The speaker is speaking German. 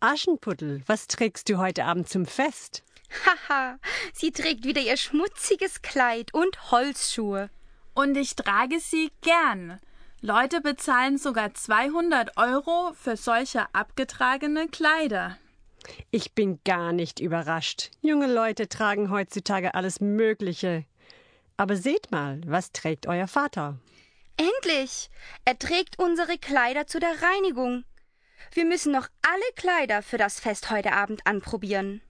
Aschenputtel, was trägst du heute Abend zum Fest? Haha, sie trägt wieder ihr schmutziges Kleid und Holzschuhe. Und ich trage sie gern. Leute bezahlen sogar 200 Euro für solche abgetragene Kleider. Ich bin gar nicht überrascht. Junge Leute tragen heutzutage alles Mögliche. Aber seht mal, was trägt euer Vater? Endlich! Er trägt unsere Kleider zu der Reinigung. Wir müssen noch alle Kleider für das Fest heute Abend anprobieren.